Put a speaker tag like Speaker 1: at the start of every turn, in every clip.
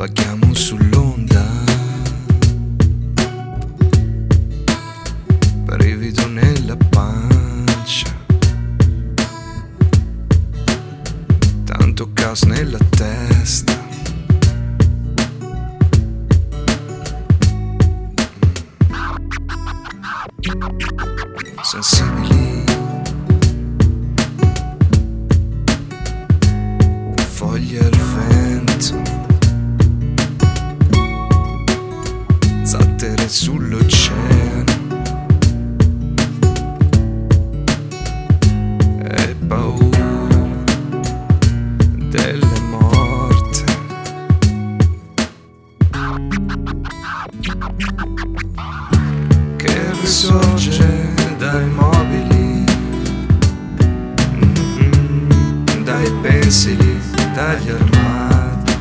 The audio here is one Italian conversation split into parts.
Speaker 1: vaghiamo sull'onda. Brivido nella pancia, tanto caos nella testa. Sensibile. Sull'oceano. E paura delle morte. Che risorge dai mobili, dai pensili, dagli armadi,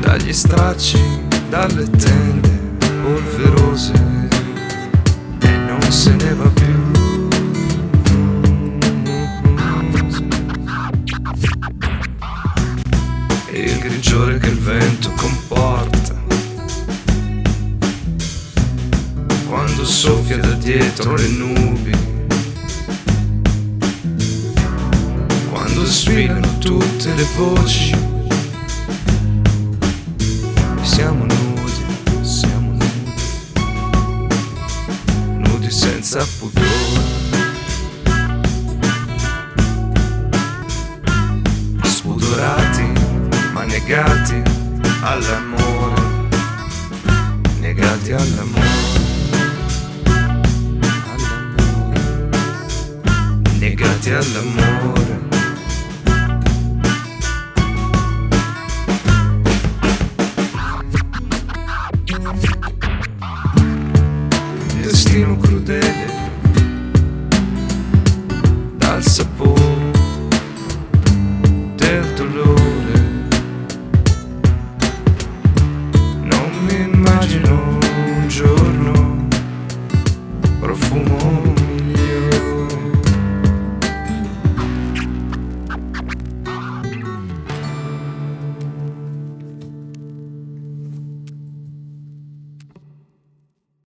Speaker 1: dagli stracci, dalle tende polverose e non se ne va più. Il grigiore che il vento comporta quando soffia da dietro le nubi, quando sfilano tutte le voci. Siamo nudi, saputo. Spudorati, ma negati all'amore, negati all'amore. Negati all'amore. destino profumo